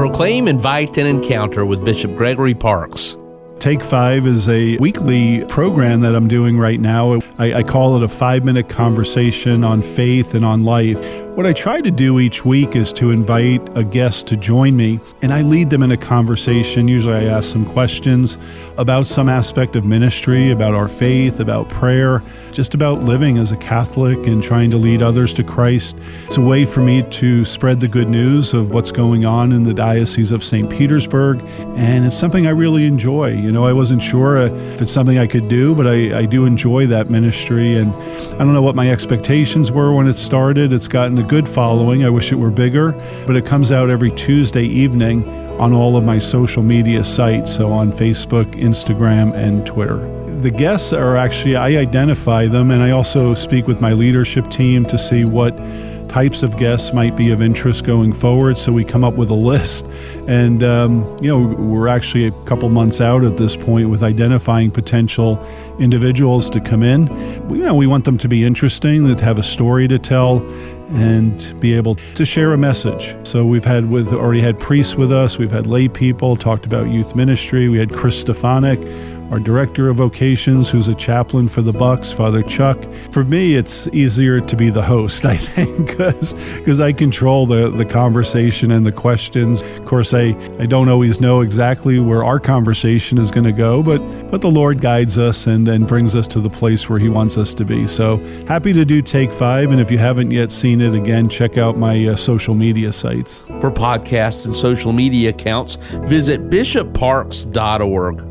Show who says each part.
Speaker 1: Proclaim, Invite, and Encounter with Bishop Gregory Parkes.
Speaker 2: Take Five is a weekly program that I'm doing right now. I, I, call it a five minute conversation on faith and on life. What I try to do each week is to invite a guest to join me, and I lead them in a conversation. Usually, I ask some questions about some aspect of ministry, about our faith, about prayer, just about living as a Catholic and trying to lead others to Christ. It's a way for me to spread the good news of what's going on in the Diocese of St. Petersburg, and it's something I really enjoy. You know, I wasn't sure uh, if it's something I could do, but I, I do enjoy that ministry, and I don't know what my expectations were when it started. It's gotten a good following. I wish it were bigger, but it comes out every Tuesday evening on all of my social media sites, so on Facebook, Instagram, and Twitter. The guests are actually, I identify them, and I also speak with my leadership team to see what types of guests might be of interest going forward. So we come up with a list. And, um, you know, we're actually a couple months out at this point with identifying potential individuals to come in. We, you know, we want them to be interesting, to have a story to tell, and be able to share a message. So we've had with already had priests with us, we've had lay people, talked about youth ministry, we had Chris Stefanick our director of vocations, who's a chaplain for the Bucs, Father Chuck. For me, it's easier to be the host, I think, because I control the, the conversation and the questions. Of course, I, I don't always know exactly where our conversation is going to go, but, but the Lord guides us and, and brings us to the place where He wants us to be. So happy to do Take Five. And if you haven't yet seen it, again, check out my uh, social media sites.
Speaker 1: For podcasts and social media accounts, visit bishopparkes.org.